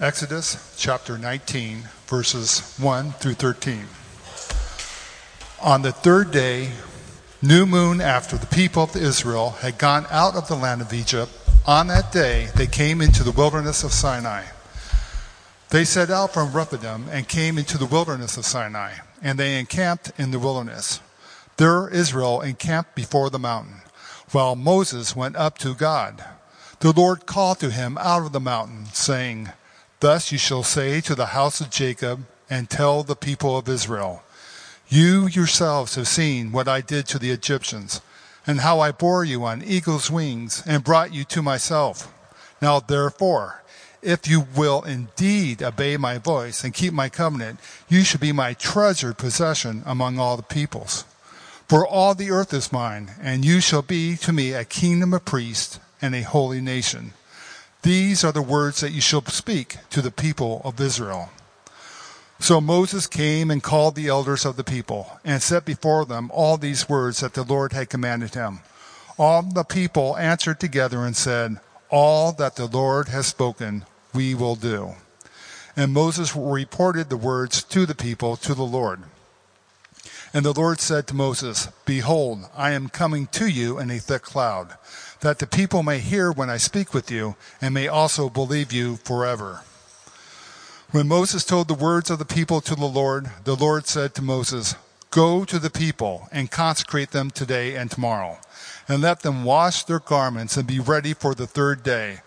Exodus chapter 19, verses 1 through 13. On the third day, new moon after the people of Israel had gone out of the land of Egypt, on that day they came into the wilderness of Sinai. They set out from Rephidim and came into the wilderness of Sinai, and they encamped in the wilderness. There Israel encamped before the mountain, while Moses went up to God. The Lord called to him out of the mountain, saying, Thus you shall say to the house of Jacob and tell the people of Israel, You yourselves have seen what I did to the Egyptians, and how I bore you on eagle's wings and brought you to myself. Now therefore, if you will indeed obey my voice and keep my covenant, you shall be my treasured possession among all the peoples. For all the earth is mine, and you shall be to me a kingdom of priests and a holy nation. These are the words that you shall speak to the people of Israel. So Moses came and called the elders of the people and set before them all these words that the Lord had commanded him. All the people answered together and said, All that the Lord has spoken, we will do. And Moses reported the words to the people to the Lord. And the Lord said to Moses, Behold, I am coming to you in a thick cloud that the people may hear when I speak with you and may also believe you forever. When Moses told the words of the people to the Lord, the Lord said to Moses, Go to the people and consecrate them today and tomorrow, and let them wash their garments and be ready for the third day.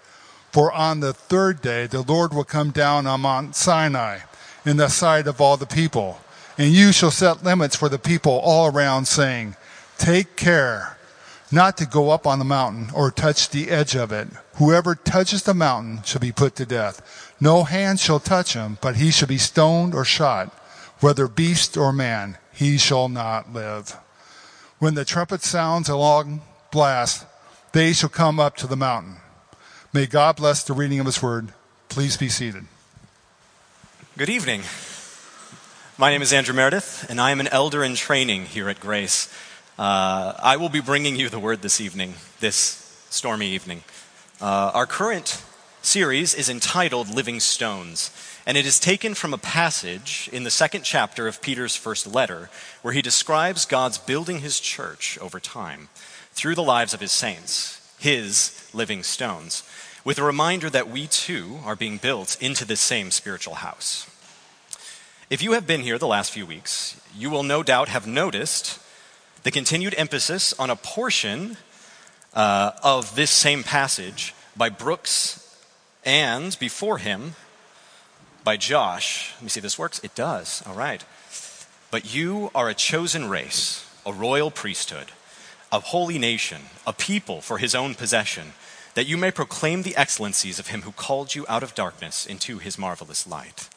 For on the third day the Lord will come down on Mount Sinai in the sight of all the people, and you shall set limits for the people all around, saying, Take care not to go up on the mountain or touch the edge of it. Whoever touches the mountain shall be put to death. No hand shall touch him, but he shall be stoned or shot, whether beast or man, he shall not live. When the trumpet sounds a long blast, they shall come up to the mountain. May God bless the reading of his word. Please be seated. Good evening. My name is Andrew Meredith, and I am an elder in training here at Grace. Uh, I will be bringing you the word this evening, this stormy evening. Uh, our current series is entitled Living Stones, and it is taken from a passage in the second chapter of Peter's first letter, where he describes God's building his church over time through the lives of his saints, his living stones, with a reminder that we too are being built into this same spiritual house. If you have been here the last few weeks, you will no doubt have noticed the continued emphasis on a portion uh, of this same passage by Brooks and before him by Josh. Let me see if this works. It does. All right. But you are a chosen race, a royal priesthood, a holy nation, a people for his own possession, that you may proclaim the excellencies of him who called you out of darkness into his marvelous light.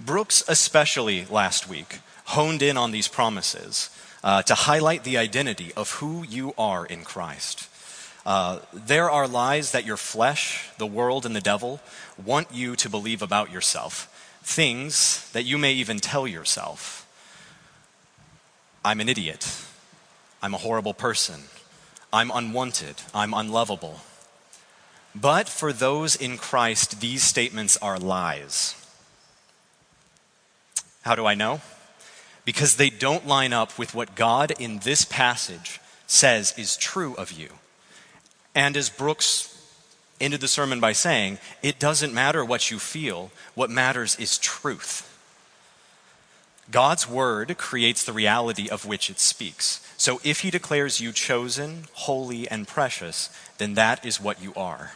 Brooks, especially last week, honed in on these promises uh, to highlight the identity of who you are in Christ. Uh, there are lies that your flesh, the world, and the devil want you to believe about yourself, things that you may even tell yourself. I'm an idiot. I'm a horrible person. I'm unwanted. I'm unlovable. But for those in Christ, these statements are lies. How do I know? because they don't line up with what God in this passage says is true of you. And as Brooks ended the sermon by saying, it doesn't matter what you feel, what matters is truth. God's word creates the reality of which it speaks. So if he declares you chosen, holy, and precious, then that is what you are.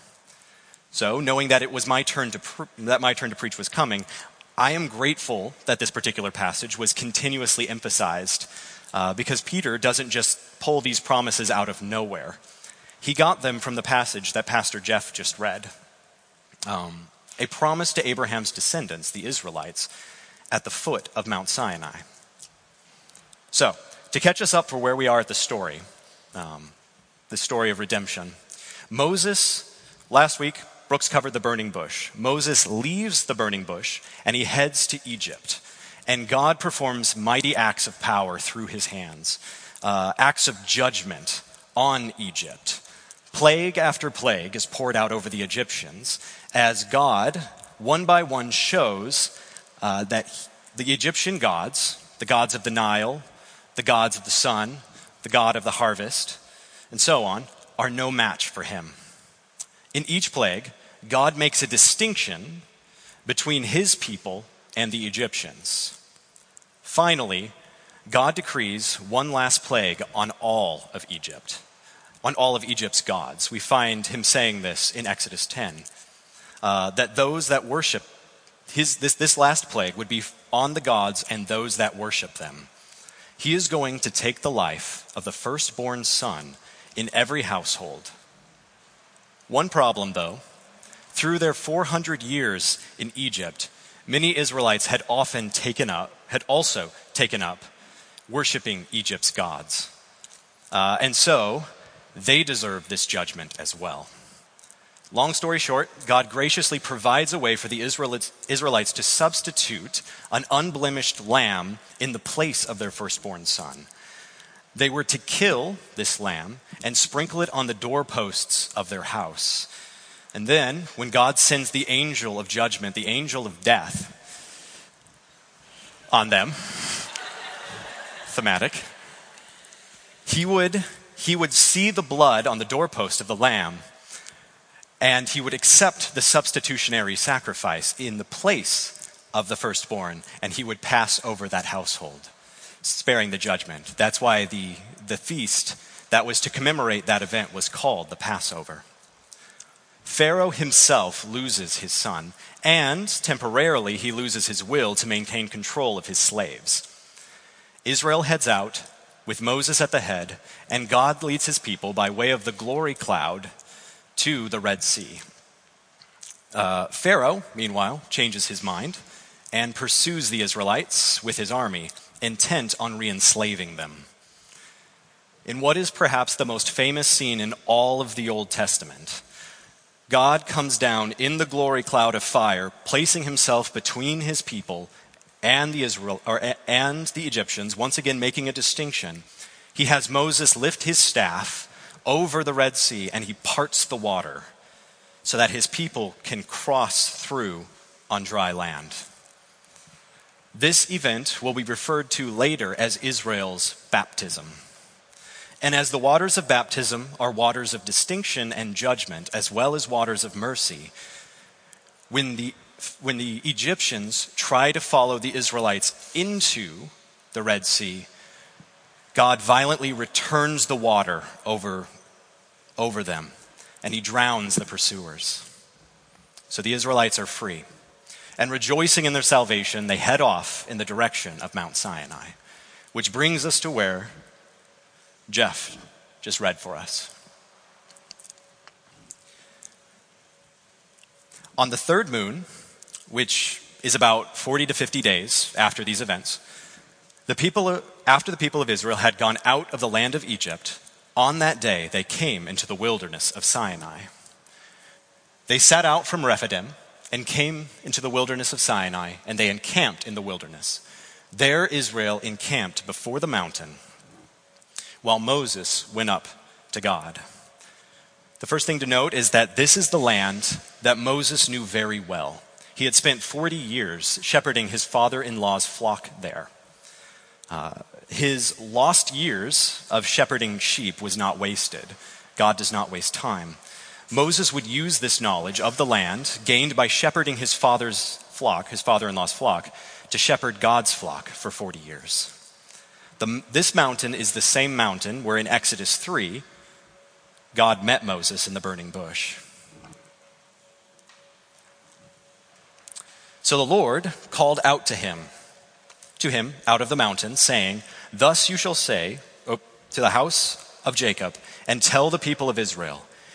So, knowing that it was my turn to pre- that my turn to preach was coming, I am grateful that this particular passage was continuously emphasized uh, because Peter doesn't just pull these promises out of nowhere. He got them from the passage that Pastor Jeff just read um, a promise to Abraham's descendants, the Israelites, at the foot of Mount Sinai. So, to catch us up for where we are at the story, um, the story of redemption, Moses, last week, Brooks covered the burning bush. Moses leaves the burning bush and he heads to Egypt. And God performs mighty acts of power through his hands, uh, acts of judgment on Egypt. Plague after plague is poured out over the Egyptians as God, one by one, shows uh, that the Egyptian gods, the gods of the Nile, the gods of the sun, the god of the harvest, and so on, are no match for him. In each plague, God makes a distinction between his people and the Egyptians. Finally, God decrees one last plague on all of Egypt, on all of Egypt's gods. We find him saying this in Exodus 10 uh, that those that worship his, this, this last plague would be on the gods and those that worship them. He is going to take the life of the firstborn son in every household. One problem, though, through their 400 years in Egypt, many Israelites had often taken up, had also taken up worshiping Egypt's gods. Uh, and so they deserve this judgment as well. Long story short, God graciously provides a way for the Israelites, Israelites to substitute an unblemished lamb in the place of their firstborn son. They were to kill this lamb and sprinkle it on the doorposts of their house. And then, when God sends the angel of judgment, the angel of death, on them, thematic, he would, he would see the blood on the doorpost of the lamb and he would accept the substitutionary sacrifice in the place of the firstborn, and he would pass over that household, sparing the judgment. That's why the, the feast that was to commemorate that event was called the Passover. Pharaoh himself loses his son, and temporarily he loses his will to maintain control of his slaves. Israel heads out with Moses at the head, and God leads his people by way of the glory cloud to the Red Sea. Uh, Pharaoh, meanwhile, changes his mind and pursues the Israelites with his army, intent on re enslaving them. In what is perhaps the most famous scene in all of the Old Testament, God comes down in the glory cloud of fire, placing himself between his people and the Israel or, and the Egyptians, once again making a distinction. He has Moses lift his staff over the Red Sea and he parts the water so that his people can cross through on dry land. This event will be referred to later as Israel's baptism. And as the waters of baptism are waters of distinction and judgment, as well as waters of mercy, when the, when the Egyptians try to follow the Israelites into the Red Sea, God violently returns the water over, over them, and he drowns the pursuers. So the Israelites are free. And rejoicing in their salvation, they head off in the direction of Mount Sinai, which brings us to where Jeff just read for us. On the third moon, which is about 40 to 50 days after these events, the people, after the people of Israel had gone out of the land of Egypt, on that day they came into the wilderness of Sinai. They set out from Rephidim and came into the wilderness of Sinai, and they encamped in the wilderness. There Israel encamped before the mountain, while Moses went up to God. The first thing to note is that this is the land that Moses knew very well. He had spent 40 years shepherding his father in law's flock there. Uh, his lost years of shepherding sheep was not wasted. God does not waste time. Moses would use this knowledge of the land, gained by shepherding his father's flock, his father in law's flock, to shepherd God's flock for 40 years. The, this mountain is the same mountain where in Exodus 3, God met Moses in the burning bush. So the Lord called out to him to him out of the mountain, saying, Thus you shall say oh, to the house of Jacob, and tell the people of Israel,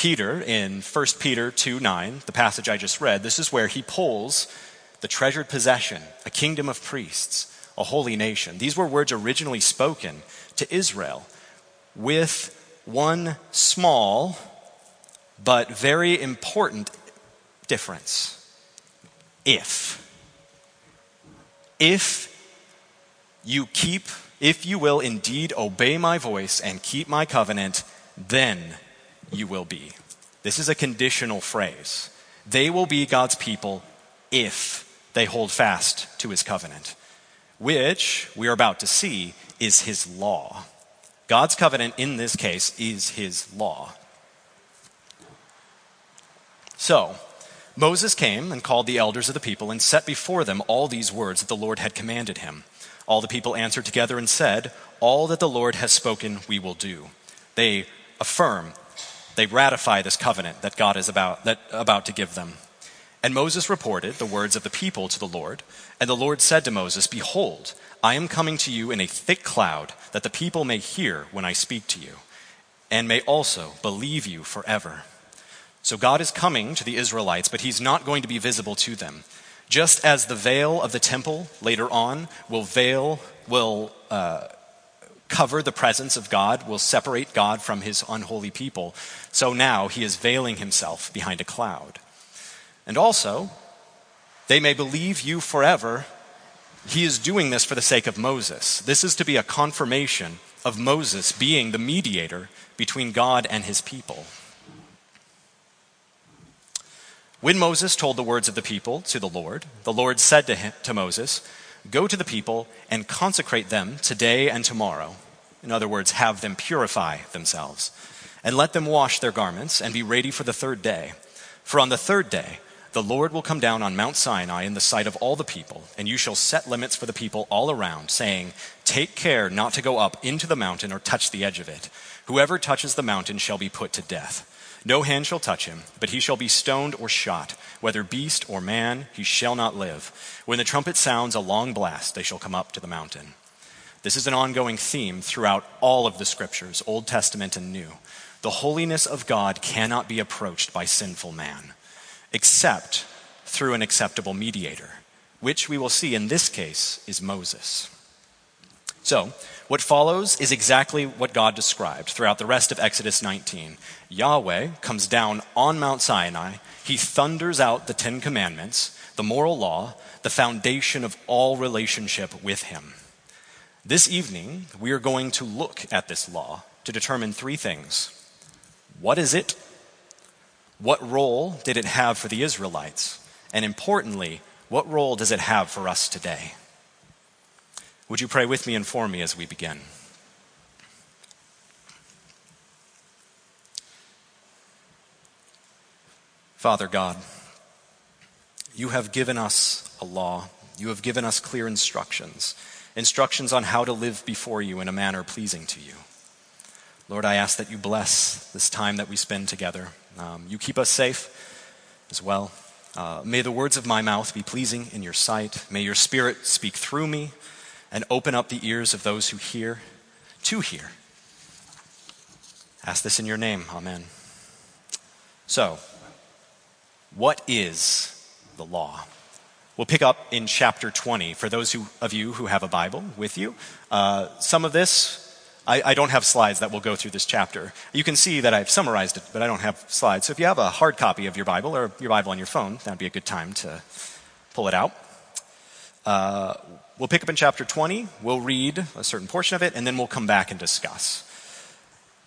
Peter, in 1 Peter 2 9, the passage I just read, this is where he pulls the treasured possession, a kingdom of priests, a holy nation. These were words originally spoken to Israel with one small but very important difference. If. If you keep, if you will indeed obey my voice and keep my covenant, then you will be. This is a conditional phrase. They will be God's people if they hold fast to his covenant, which we are about to see is his law. God's covenant in this case is his law. So, Moses came and called the elders of the people and set before them all these words that the Lord had commanded him. All the people answered together and said, All that the Lord has spoken, we will do. They affirm, they ratify this covenant that God is about, that, about to give them. And Moses reported the words of the people to the Lord. And the Lord said to Moses, Behold, I am coming to you in a thick cloud, that the people may hear when I speak to you, and may also believe you forever. So God is coming to the Israelites, but he's not going to be visible to them. Just as the veil of the temple later on will veil, will uh, cover the presence of God, will separate God from his unholy people, so now he is veiling himself behind a cloud. And also, they may believe you forever. He is doing this for the sake of Moses. This is to be a confirmation of Moses being the mediator between God and his people. When Moses told the words of the people to the Lord, the Lord said to, him, to Moses, Go to the people and consecrate them today and tomorrow. In other words, have them purify themselves. And let them wash their garments and be ready for the third day. For on the third day, the Lord will come down on Mount Sinai in the sight of all the people, and you shall set limits for the people all around, saying, Take care not to go up into the mountain or touch the edge of it. Whoever touches the mountain shall be put to death. No hand shall touch him, but he shall be stoned or shot. Whether beast or man, he shall not live. When the trumpet sounds a long blast, they shall come up to the mountain. This is an ongoing theme throughout all of the scriptures, Old Testament and New. The holiness of God cannot be approached by sinful man except through an acceptable mediator, which we will see in this case is Moses. So, what follows is exactly what God described throughout the rest of Exodus 19. Yahweh comes down on Mount Sinai, he thunders out the Ten Commandments, the moral law, the foundation of all relationship with him. This evening, we are going to look at this law to determine three things. What is it? What role did it have for the Israelites? And importantly, what role does it have for us today? Would you pray with me and for me as we begin? Father God, you have given us a law. You have given us clear instructions, instructions on how to live before you in a manner pleasing to you. Lord, I ask that you bless this time that we spend together. Um, you keep us safe as well. Uh, may the words of my mouth be pleasing in your sight. May your spirit speak through me and open up the ears of those who hear to hear. Ask this in your name. Amen. So, what is the law? We'll pick up in chapter 20 for those who, of you who have a Bible with you. Uh, some of this I, I, don't have slides that will go through this chapter. You can see that I've summarized it, but I don't have slides. So if you have a hard copy of your Bible or your Bible on your phone, that would be a good time to pull it out. Uh, we'll pick up in chapter 20. We'll read a certain portion of it, and then we'll come back and discuss.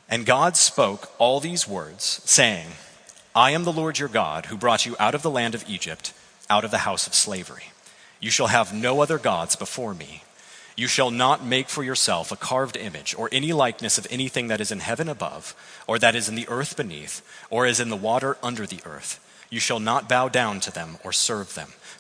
And God spoke all these words, saying, I am the Lord your God, who brought you out of the land of Egypt, out of the house of slavery. You shall have no other gods before me. You shall not make for yourself a carved image or any likeness of anything that is in heaven above, or that is in the earth beneath, or is in the water under the earth. You shall not bow down to them or serve them.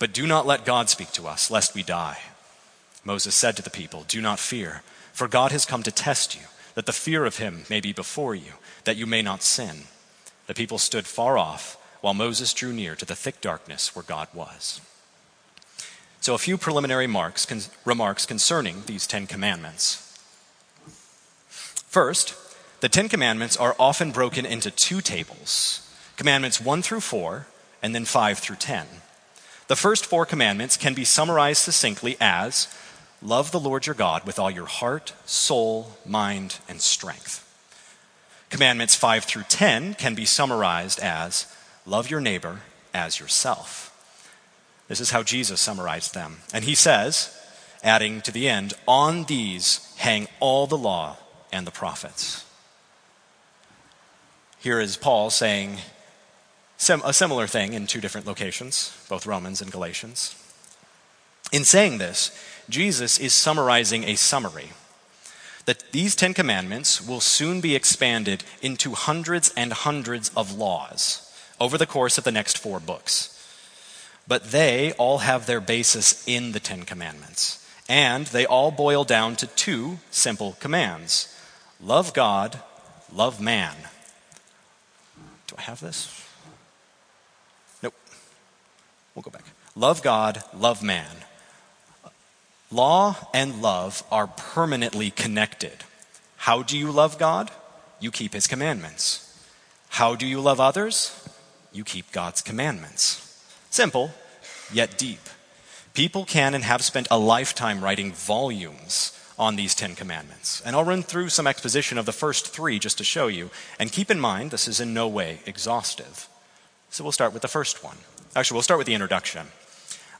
But do not let God speak to us, lest we die. Moses said to the people, Do not fear, for God has come to test you, that the fear of him may be before you, that you may not sin. The people stood far off, while Moses drew near to the thick darkness where God was. So, a few preliminary marks, con- remarks concerning these Ten Commandments. First, the Ten Commandments are often broken into two tables Commandments 1 through 4, and then 5 through 10. The first four commandments can be summarized succinctly as love the Lord your God with all your heart, soul, mind, and strength. Commandments 5 through 10 can be summarized as love your neighbor as yourself. This is how Jesus summarized them. And he says, adding to the end, on these hang all the law and the prophets. Here is Paul saying, Sim- a similar thing in two different locations, both Romans and Galatians. In saying this, Jesus is summarizing a summary that these Ten Commandments will soon be expanded into hundreds and hundreds of laws over the course of the next four books. But they all have their basis in the Ten Commandments, and they all boil down to two simple commands love God, love man. Do I have this? We'll go back. Love God, love man. Law and love are permanently connected. How do you love God? You keep his commandments. How do you love others? You keep God's commandments. Simple, yet deep. People can and have spent a lifetime writing volumes on these Ten Commandments. And I'll run through some exposition of the first three just to show you. And keep in mind, this is in no way exhaustive. So we'll start with the first one Actually, we'll start with the introduction.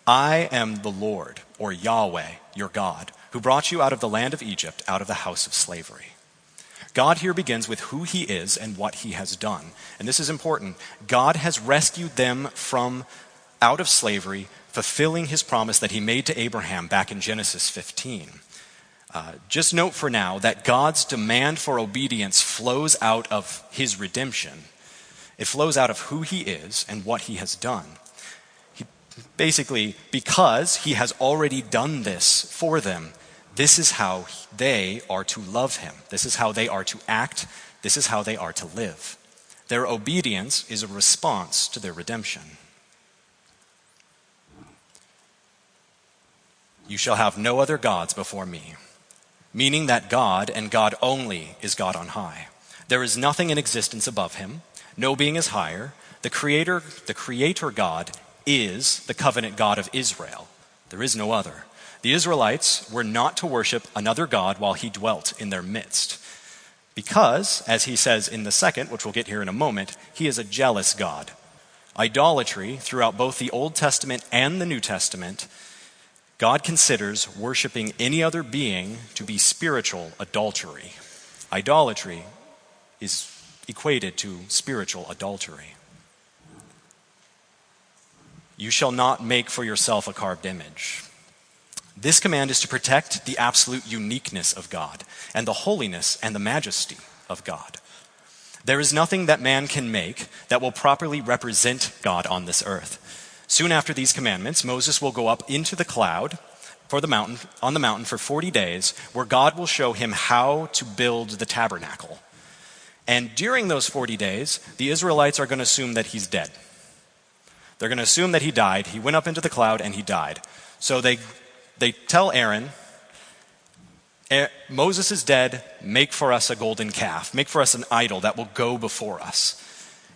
I am the Lord, or Yahweh, your God, who brought you out of the land of Egypt, out of the house of slavery. God here begins with who he is and what he has done. And this is important. God has rescued them from out of slavery, fulfilling his promise that he made to Abraham back in Genesis 15. Uh, just note for now that God's demand for obedience flows out of his redemption. It flows out of who he is and what he has done. He, basically, because he has already done this for them, this is how they are to love him. This is how they are to act. This is how they are to live. Their obedience is a response to their redemption. You shall have no other gods before me, meaning that God and God only is God on high. There is nothing in existence above him no being is higher. The creator, the creator God is the covenant God of Israel. There is no other. The Israelites were not to worship another God while he dwelt in their midst. Because, as he says in the second, which we'll get here in a moment, he is a jealous God. Idolatry, throughout both the Old Testament and the New Testament, God considers worshiping any other being to be spiritual adultery. Idolatry is equated to spiritual adultery. You shall not make for yourself a carved image. This command is to protect the absolute uniqueness of God and the holiness and the majesty of God. There is nothing that man can make that will properly represent God on this earth. Soon after these commandments, Moses will go up into the cloud for the mountain on the mountain for 40 days where God will show him how to build the tabernacle. And during those 40 days, the Israelites are going to assume that he's dead. They're going to assume that he died. He went up into the cloud and he died. So they, they tell Aaron, Moses is dead. Make for us a golden calf. Make for us an idol that will go before us.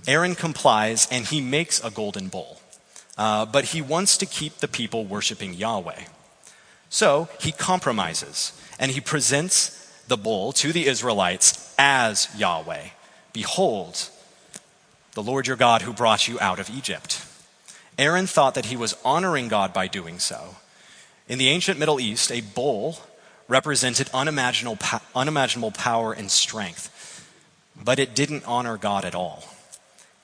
Aaron complies and he makes a golden bull. Uh, but he wants to keep the people worshiping Yahweh. So he compromises and he presents the bull to the Israelites as Yahweh. Behold, the Lord your God who brought you out of Egypt. Aaron thought that he was honoring God by doing so. In the ancient Middle East, a bull represented unimaginable, unimaginable power and strength, but it didn't honor God at all.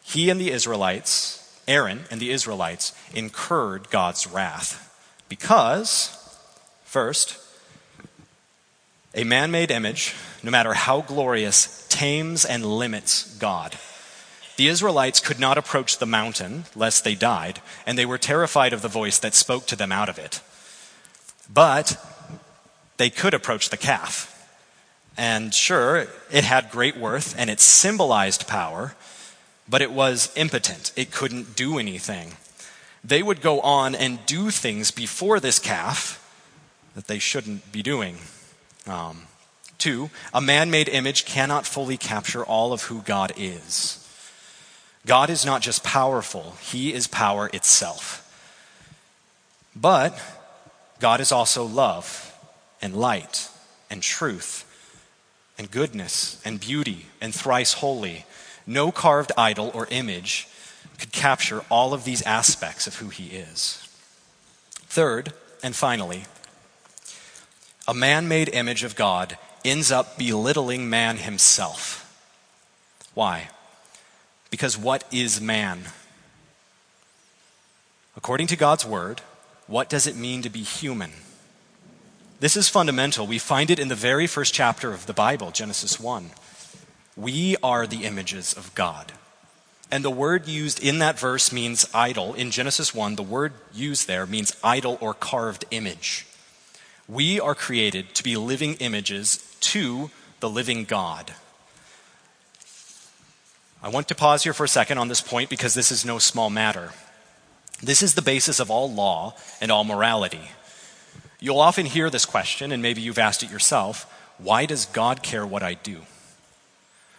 He and the Israelites, Aaron and the Israelites, incurred God's wrath because, first, a man made image, no matter how glorious, tames and limits God. The Israelites could not approach the mountain lest they died, and they were terrified of the voice that spoke to them out of it. But they could approach the calf. And sure, it had great worth and it symbolized power, but it was impotent. It couldn't do anything. They would go on and do things before this calf that they shouldn't be doing. Um, two, a man made image cannot fully capture all of who God is. God is not just powerful, He is power itself. But God is also love and light and truth and goodness and beauty and thrice holy. No carved idol or image could capture all of these aspects of who he is. Third, and finally, a man made image of God ends up belittling man himself. Why? Because what is man? According to God's word, what does it mean to be human? This is fundamental. We find it in the very first chapter of the Bible, Genesis 1. We are the images of God. And the word used in that verse means idol. In Genesis 1, the word used there means idol or carved image. We are created to be living images to the living God. I want to pause here for a second on this point because this is no small matter. This is the basis of all law and all morality. You'll often hear this question, and maybe you've asked it yourself why does God care what I do?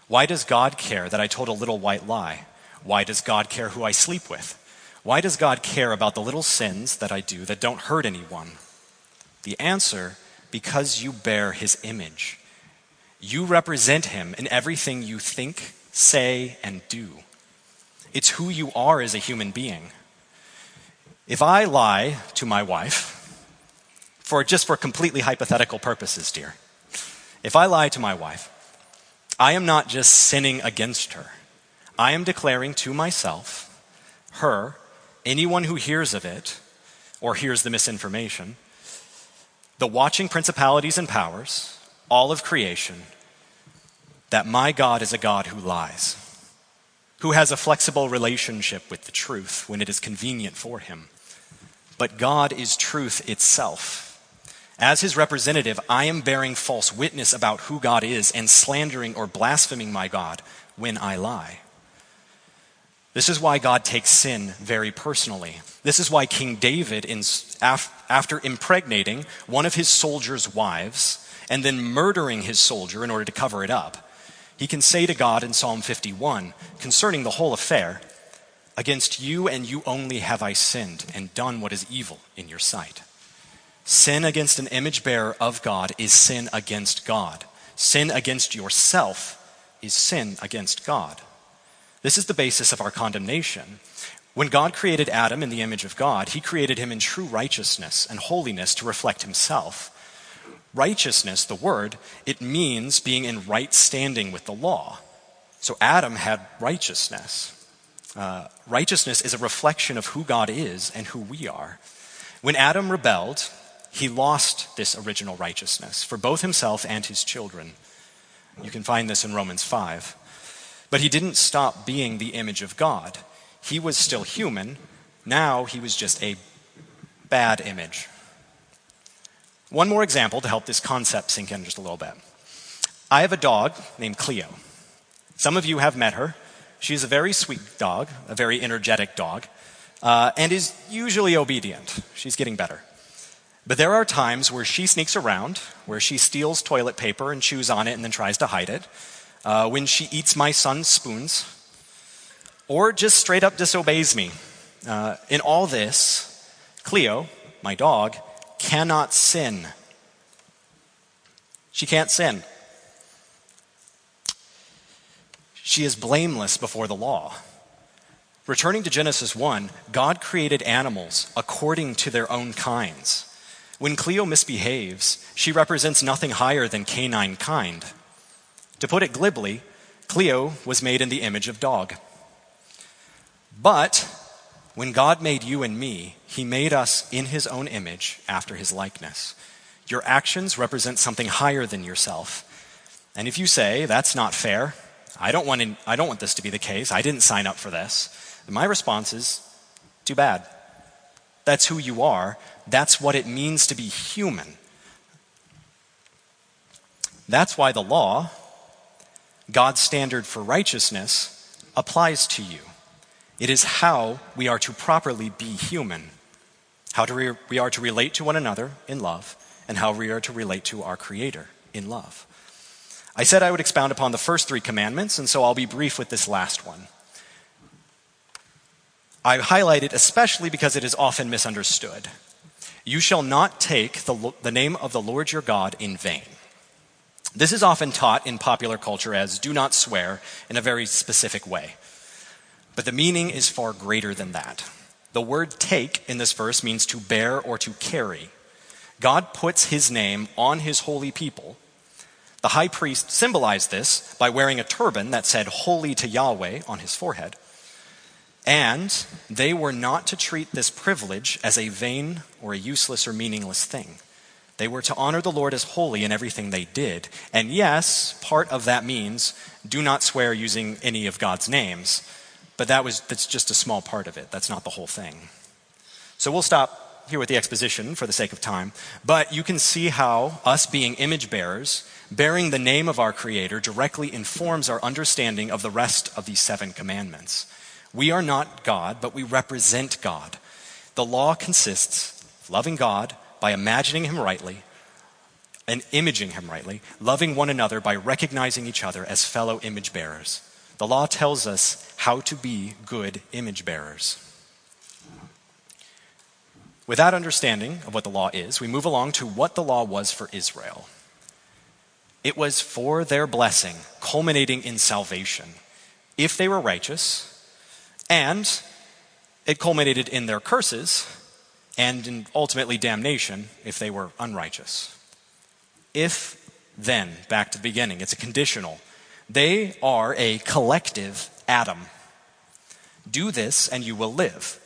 Why does God care that I told a little white lie? Why does God care who I sleep with? Why does God care about the little sins that I do that don't hurt anyone? The answer because you bear his image. You represent him in everything you think, say, and do. It's who you are as a human being. If I lie to my wife, for just for completely hypothetical purposes, dear. If I lie to my wife, I am not just sinning against her. I am declaring to myself, her, anyone who hears of it or hears the misinformation, the watching principalities and powers, all of creation, that my God is a God who lies, who has a flexible relationship with the truth when it is convenient for him. But God is truth itself. As his representative, I am bearing false witness about who God is and slandering or blaspheming my God when I lie. This is why God takes sin very personally. This is why King David, in, after impregnating one of his soldiers' wives and then murdering his soldier in order to cover it up, he can say to God in Psalm 51 concerning the whole affair, Against you and you only have I sinned and done what is evil in your sight. Sin against an image bearer of God is sin against God. Sin against yourself is sin against God. This is the basis of our condemnation. When God created Adam in the image of God, he created him in true righteousness and holiness to reflect himself. Righteousness, the word, it means being in right standing with the law. So Adam had righteousness. Uh, righteousness is a reflection of who God is and who we are. When Adam rebelled, he lost this original righteousness for both himself and his children. You can find this in Romans 5. But he didn't stop being the image of God. He was still human. Now he was just a bad image. One more example to help this concept sink in just a little bit. I have a dog named Cleo. Some of you have met her. She's a very sweet dog, a very energetic dog. uh, and is usually obedient. She's getting better. But there are times where she sneaks around, where she steals toilet paper and chews on it and then tries to hide it, uh, when she eats my son's spoons, or just straight up disobeys me. Uh, in all this, Cleo, my dog, cannot sin. She can't sin. She is blameless before the law. Returning to Genesis 1, God created animals according to their own kinds. When Cleo misbehaves, she represents nothing higher than canine kind. To put it glibly, Cleo was made in the image of dog. But when God made you and me, he made us in his own image after his likeness. Your actions represent something higher than yourself. And if you say, that's not fair, I don't want, to, I don't want this to be the case, I didn't sign up for this, my response is, too bad. That's who you are. That's what it means to be human. That's why the law, God's standard for righteousness, applies to you. It is how we are to properly be human, how re- we are to relate to one another in love, and how we are to relate to our Creator in love. I said I would expound upon the first three commandments, and so I'll be brief with this last one. I highlight it especially because it is often misunderstood. You shall not take the, the name of the Lord your God in vain. This is often taught in popular culture as do not swear in a very specific way. But the meaning is far greater than that. The word take in this verse means to bear or to carry. God puts his name on his holy people the high priest symbolized this by wearing a turban that said Holy to Yahweh on his forehead. And they were not to treat this privilege as a vain or a useless or meaningless thing. They were to honor the Lord as holy in everything they did. And yes, part of that means do not swear using any of God's names. But that was, that's just a small part of it. That's not the whole thing. So we'll stop here with the exposition for the sake of time, but you can see how us being image bearers, bearing the name of our Creator, directly informs our understanding of the rest of these seven commandments. We are not God, but we represent God. The law consists of loving God by imagining Him rightly and imaging Him rightly, loving one another by recognizing each other as fellow image bearers. The law tells us how to be good image bearers. With that understanding of what the law is, we move along to what the law was for Israel. It was for their blessing, culminating in salvation, if they were righteous, and it culminated in their curses and ultimately damnation if they were unrighteous. If, then, back to the beginning, it's a conditional. They are a collective Adam. Do this and you will live.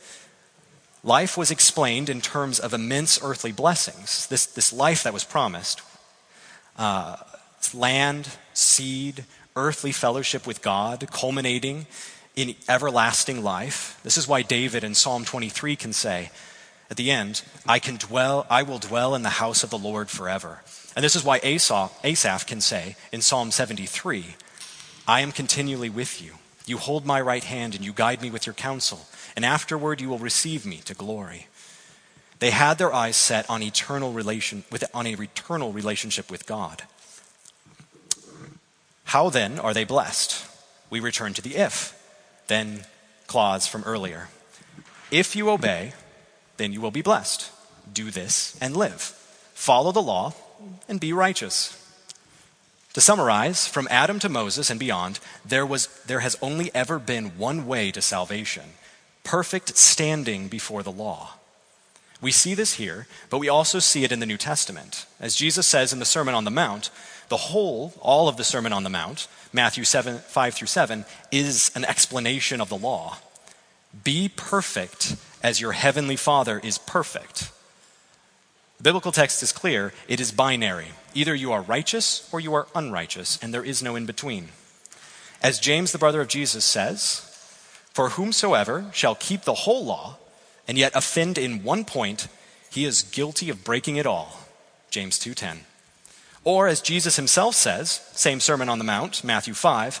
Life was explained in terms of immense earthly blessings. This, this life that was promised uh, land, seed, earthly fellowship with God, culminating in everlasting life. This is why David in Psalm 23 can say, at the end, I can dwell, I will dwell in the house of the Lord forever. And this is why Asaph, Asaph can say in Psalm 73, I am continually with you. You hold my right hand and you guide me with your counsel and afterward you will receive me to glory. They had their eyes set on eternal relation with, on a eternal relationship with God. How then are they blessed? We return to the if, then clause from earlier. If you obey, then you will be blessed. Do this and live. Follow the law and be righteous. To summarize, from Adam to Moses and beyond, there, was, there has only ever been one way to salvation, perfect standing before the law. We see this here, but we also see it in the New Testament. As Jesus says in the Sermon on the Mount, the whole, all of the Sermon on the Mount, Matthew 7, 5 through 7, is an explanation of the law. Be perfect as your heavenly Father is perfect. The biblical text is clear it is binary. Either you are righteous or you are unrighteous, and there is no in between. As James, the brother of Jesus, says, for whomsoever shall keep the whole law and yet offend in one point, he is guilty of breaking it all. James 2:10. Or as Jesus himself says, same sermon on the mount, Matthew 5,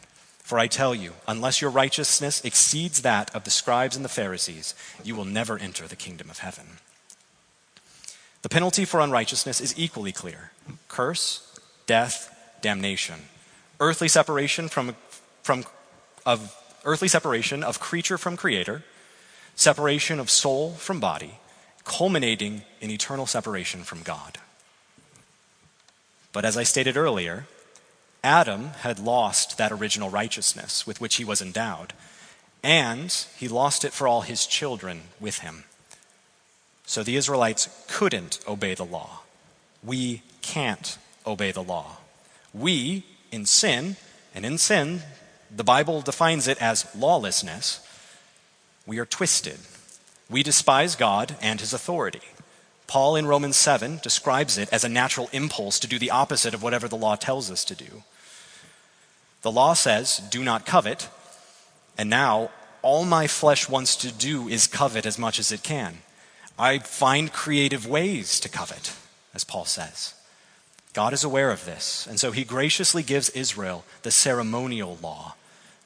For I tell you, unless your righteousness exceeds that of the scribes and the Pharisees, you will never enter the kingdom of heaven. The penalty for unrighteousness is equally clear curse, death, damnation. Earthly separation from, from of earthly separation of creature from creator, separation of soul from body, culminating in eternal separation from God. But as I stated earlier, Adam had lost that original righteousness with which he was endowed, and he lost it for all his children with him. So the Israelites couldn't obey the law. We can't obey the law. We, in sin, and in sin, the Bible defines it as lawlessness, we are twisted. We despise God and his authority. Paul in Romans 7 describes it as a natural impulse to do the opposite of whatever the law tells us to do. The law says, do not covet, and now all my flesh wants to do is covet as much as it can. I find creative ways to covet, as Paul says. God is aware of this, and so he graciously gives Israel the ceremonial law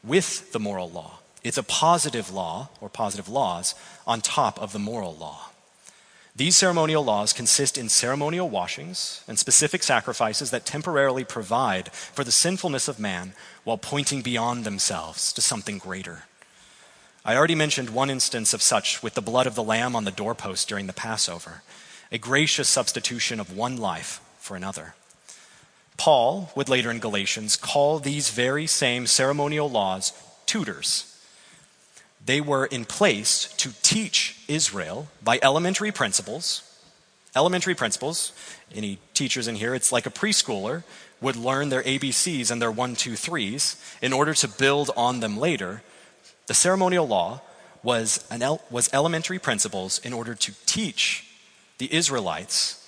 with the moral law. It's a positive law, or positive laws, on top of the moral law. These ceremonial laws consist in ceremonial washings and specific sacrifices that temporarily provide for the sinfulness of man while pointing beyond themselves to something greater. I already mentioned one instance of such with the blood of the lamb on the doorpost during the Passover, a gracious substitution of one life for another. Paul would later in Galatians call these very same ceremonial laws tutors they were in place to teach Israel by elementary principles. Elementary principles. Any teachers in here, it's like a preschooler would learn their ABCs and their one, two, threes in order to build on them later. The ceremonial law was, el- was elementary principles in order to teach the Israelites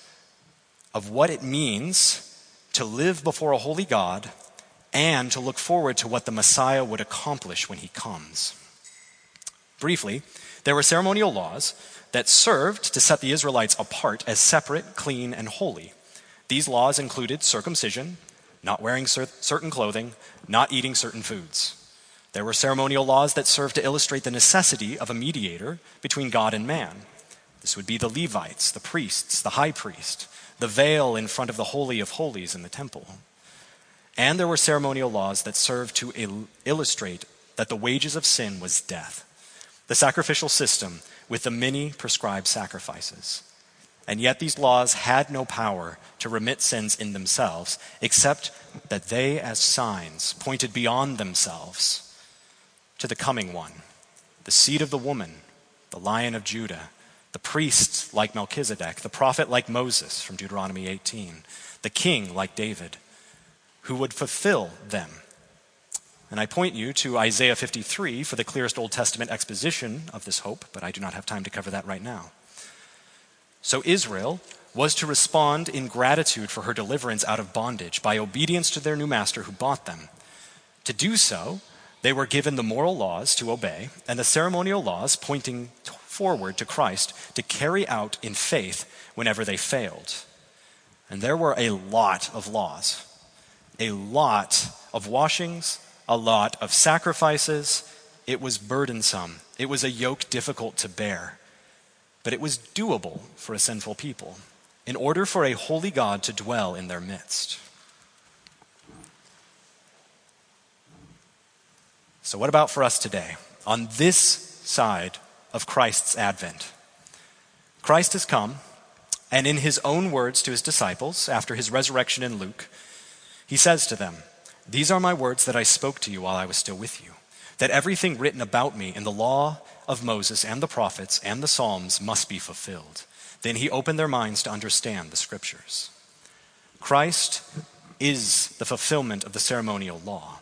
of what it means to live before a holy God and to look forward to what the Messiah would accomplish when he comes. Briefly, there were ceremonial laws that served to set the Israelites apart as separate, clean, and holy. These laws included circumcision, not wearing cer- certain clothing, not eating certain foods. There were ceremonial laws that served to illustrate the necessity of a mediator between God and man. This would be the Levites, the priests, the high priest, the veil in front of the Holy of Holies in the temple. And there were ceremonial laws that served to il- illustrate that the wages of sin was death the sacrificial system with the many prescribed sacrifices. And yet these laws had no power to remit sins in themselves, except that they, as signs, pointed beyond themselves to the coming one, the seed of the woman, the lion of Judah, the priest like Melchizedek, the prophet like Moses from Deuteronomy 18, the king like David, who would fulfill them and I point you to Isaiah 53 for the clearest Old Testament exposition of this hope, but I do not have time to cover that right now. So Israel was to respond in gratitude for her deliverance out of bondage by obedience to their new master who bought them. To do so, they were given the moral laws to obey and the ceremonial laws pointing forward to Christ to carry out in faith whenever they failed. And there were a lot of laws, a lot of washings, a lot of sacrifices. It was burdensome. It was a yoke difficult to bear. But it was doable for a sinful people in order for a holy God to dwell in their midst. So, what about for us today? On this side of Christ's advent, Christ has come, and in his own words to his disciples after his resurrection in Luke, he says to them, these are my words that I spoke to you while I was still with you, that everything written about me in the law of Moses and the prophets and the Psalms must be fulfilled. Then he opened their minds to understand the scriptures. Christ is the fulfillment of the ceremonial law.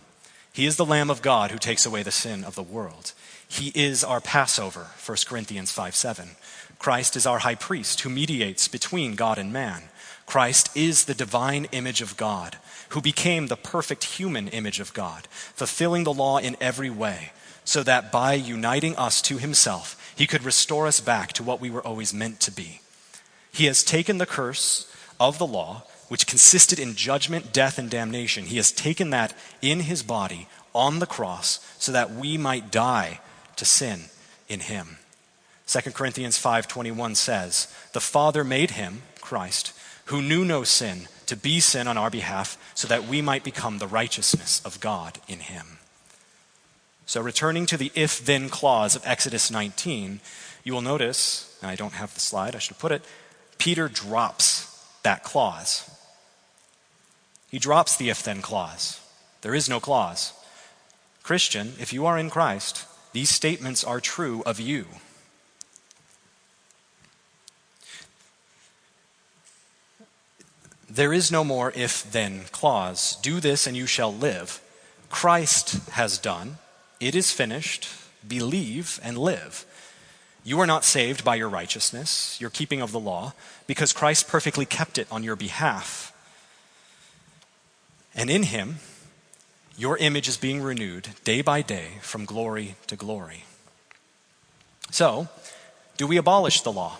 He is the Lamb of God who takes away the sin of the world. He is our Passover, 1 Corinthians 5 7. Christ is our high priest who mediates between God and man. Christ is the divine image of God, who became the perfect human image of God, fulfilling the law in every way, so that by uniting us to himself, he could restore us back to what we were always meant to be. He has taken the curse of the law, which consisted in judgment, death, and damnation. He has taken that in his body on the cross so that we might die to sin in him. 2 Corinthians 5:21 says, "The Father made him, Christ, who knew no sin, to be sin on our behalf, so that we might become the righteousness of God in him." So returning to the if then clause of Exodus 19, you will notice, and I don't have the slide, I should put it, Peter drops that clause. He drops the if then clause. There is no clause. Christian, if you are in Christ, these statements are true of you. There is no more if then clause. Do this and you shall live. Christ has done. It is finished. Believe and live. You are not saved by your righteousness, your keeping of the law, because Christ perfectly kept it on your behalf. And in him, your image is being renewed day by day from glory to glory. So, do we abolish the law?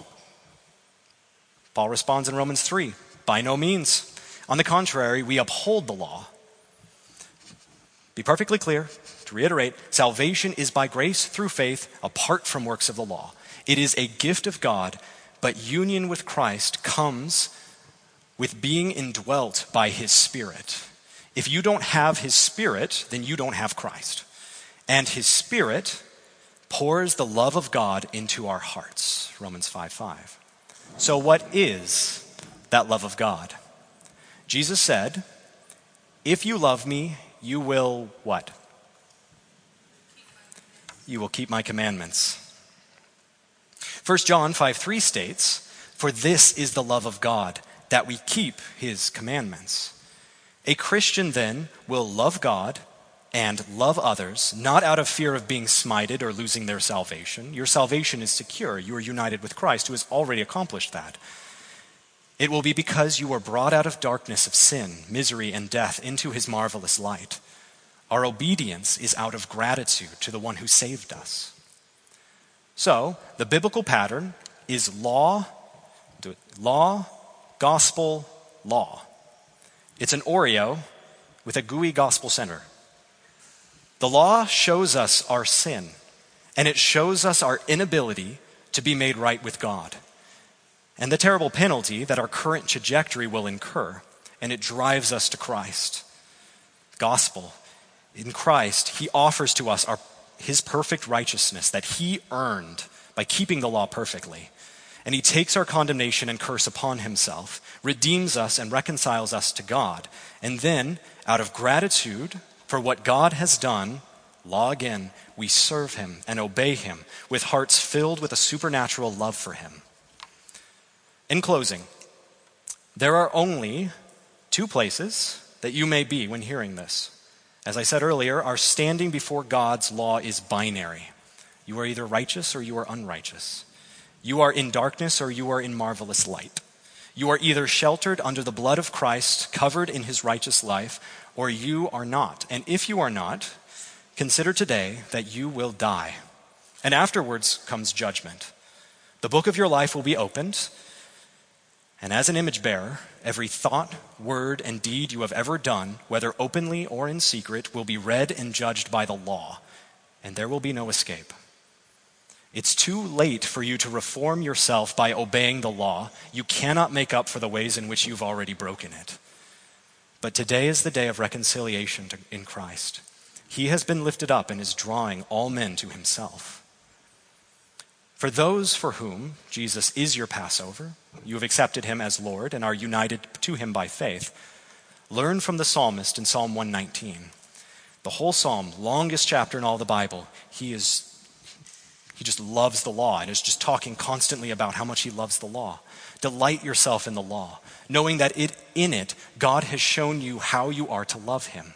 Paul responds in Romans 3 by no means. On the contrary, we uphold the law. Be perfectly clear, to reiterate, salvation is by grace through faith, apart from works of the law. It is a gift of God, but union with Christ comes with being indwelt by his Spirit. If you don't have his Spirit, then you don't have Christ. And his Spirit pours the love of God into our hearts. Romans 5 5. So, what is that love of God. Jesus said, If you love me, you will what? You will keep my commandments. 1 John 5 3 states, For this is the love of God, that we keep his commandments. A Christian then will love God and love others, not out of fear of being smited or losing their salvation. Your salvation is secure. You are united with Christ, who has already accomplished that. It will be because you were brought out of darkness of sin, misery, and death into his marvelous light. Our obedience is out of gratitude to the one who saved us. So, the biblical pattern is law, law, gospel, law. It's an Oreo with a gooey gospel center. The law shows us our sin, and it shows us our inability to be made right with God and the terrible penalty that our current trajectory will incur, and it drives us to Christ. Gospel. In Christ, He offers to us our, His perfect righteousness that He earned by keeping the law perfectly. And He takes our condemnation and curse upon Himself, redeems us, and reconciles us to God. And then, out of gratitude for what God has done, law again, we serve Him and obey Him with hearts filled with a supernatural love for Him. In closing, there are only two places that you may be when hearing this. As I said earlier, our standing before God's law is binary. You are either righteous or you are unrighteous. You are in darkness or you are in marvelous light. You are either sheltered under the blood of Christ, covered in his righteous life, or you are not. And if you are not, consider today that you will die. And afterwards comes judgment. The book of your life will be opened, and as an image bearer, every thought, word, and deed you have ever done, whether openly or in secret, will be read and judged by the law, and there will be no escape. It's too late for you to reform yourself by obeying the law. You cannot make up for the ways in which you've already broken it. But today is the day of reconciliation in Christ. He has been lifted up and is drawing all men to himself. For those for whom Jesus is your Passover, you have accepted him as Lord and are united to him by faith. Learn from the psalmist in Psalm 119. The whole psalm, longest chapter in all the Bible, he is he just loves the law and is just talking constantly about how much he loves the law. Delight yourself in the law, knowing that it, in it God has shown you how you are to love him.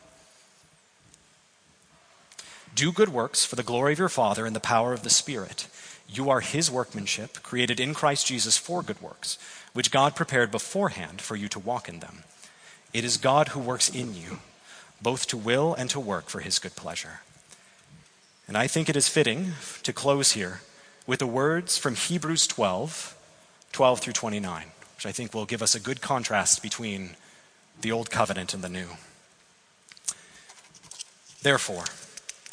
Do good works for the glory of your Father and the power of the Spirit. You are his workmanship, created in Christ Jesus for good works, which God prepared beforehand for you to walk in them. It is God who works in you, both to will and to work for his good pleasure. And I think it is fitting to close here with the words from Hebrews 12, 12 through 29, which I think will give us a good contrast between the old covenant and the new. Therefore,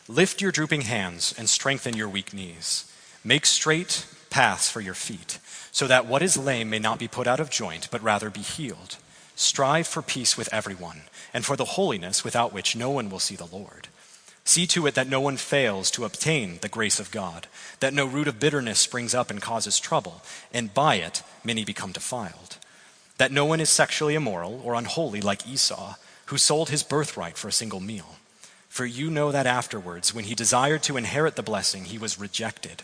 lift your drooping hands and strengthen your weak knees. Make straight paths for your feet, so that what is lame may not be put out of joint, but rather be healed. Strive for peace with everyone, and for the holiness without which no one will see the Lord. See to it that no one fails to obtain the grace of God, that no root of bitterness springs up and causes trouble, and by it many become defiled. That no one is sexually immoral or unholy like Esau, who sold his birthright for a single meal. For you know that afterwards, when he desired to inherit the blessing, he was rejected,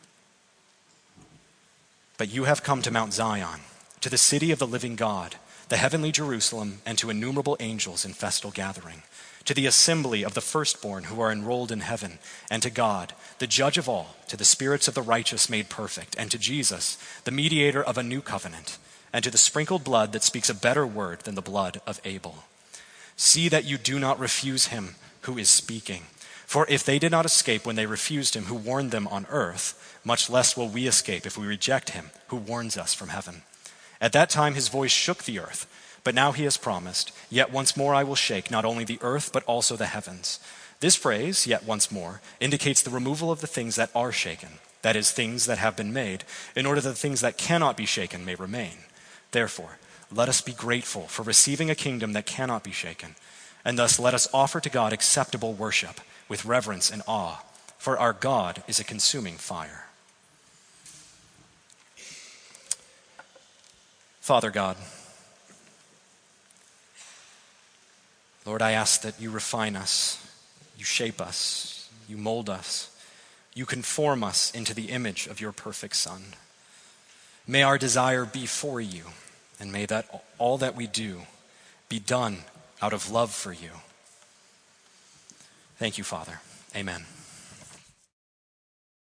But you have come to Mount Zion, to the city of the living God, the heavenly Jerusalem, and to innumerable angels in festal gathering to the assembly of the firstborn who are enrolled in heaven, and to God, the judge of all, to the spirits of the righteous made perfect, and to Jesus, the mediator of a new covenant, and to the sprinkled blood that speaks a better word than the blood of Abel. See that you do not refuse him who is speaking. For if they did not escape when they refused him who warned them on earth, much less will we escape if we reject him who warns us from heaven. At that time his voice shook the earth but now he has promised, Yet once more I will shake not only the earth, but also the heavens. This phrase, yet once more, indicates the removal of the things that are shaken, that is, things that have been made, in order that the things that cannot be shaken may remain. Therefore, let us be grateful for receiving a kingdom that cannot be shaken, and thus let us offer to God acceptable worship with reverence and awe, for our God is a consuming fire. Father God, Lord, I ask that you refine us, you shape us, you mold us, you conform us into the image of your perfect Son. May our desire be for you, and may that all that we do be done out of love for you. Thank you, Father. Amen.